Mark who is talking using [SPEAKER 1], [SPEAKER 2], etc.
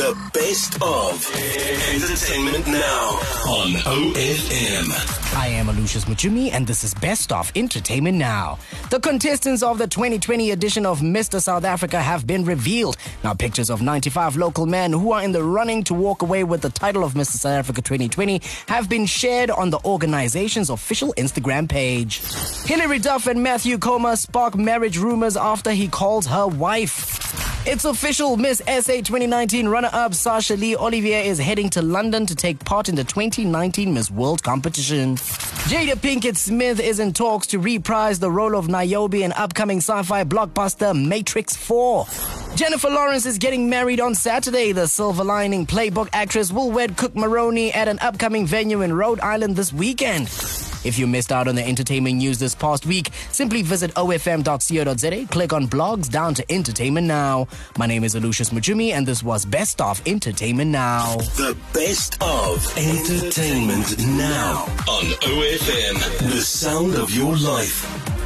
[SPEAKER 1] The best of entertainment now on OFM.
[SPEAKER 2] I am Alucius Mocumi, and this is Best of Entertainment Now. The contestants of the 2020 edition of Mr. South Africa have been revealed. Now, pictures of 95 local men who are in the running to walk away with the title of Mr. South Africa 2020 have been shared on the organization's official Instagram page. Hilary Duff and Matthew Koma spark marriage rumors after he calls her wife. It's official. Miss SA 2019 runner-up Sasha Lee Olivier is heading to London to take part in the 2019 Miss World competition. Jada Pinkett Smith is in talks to reprise the role of Niobe in upcoming sci-fi blockbuster Matrix 4. Jennifer Lawrence is getting married on Saturday. The Silver Lining Playbook actress will wed Cooke Maroney at an upcoming venue in Rhode Island this weekend. If you missed out on the entertainment news this past week, simply visit ofm.co.za, click on blogs down to entertainment now. My name is Alucius Mocumi, and this was Best of Entertainment Now.
[SPEAKER 1] The best of entertainment now on OFM. The sound of your life.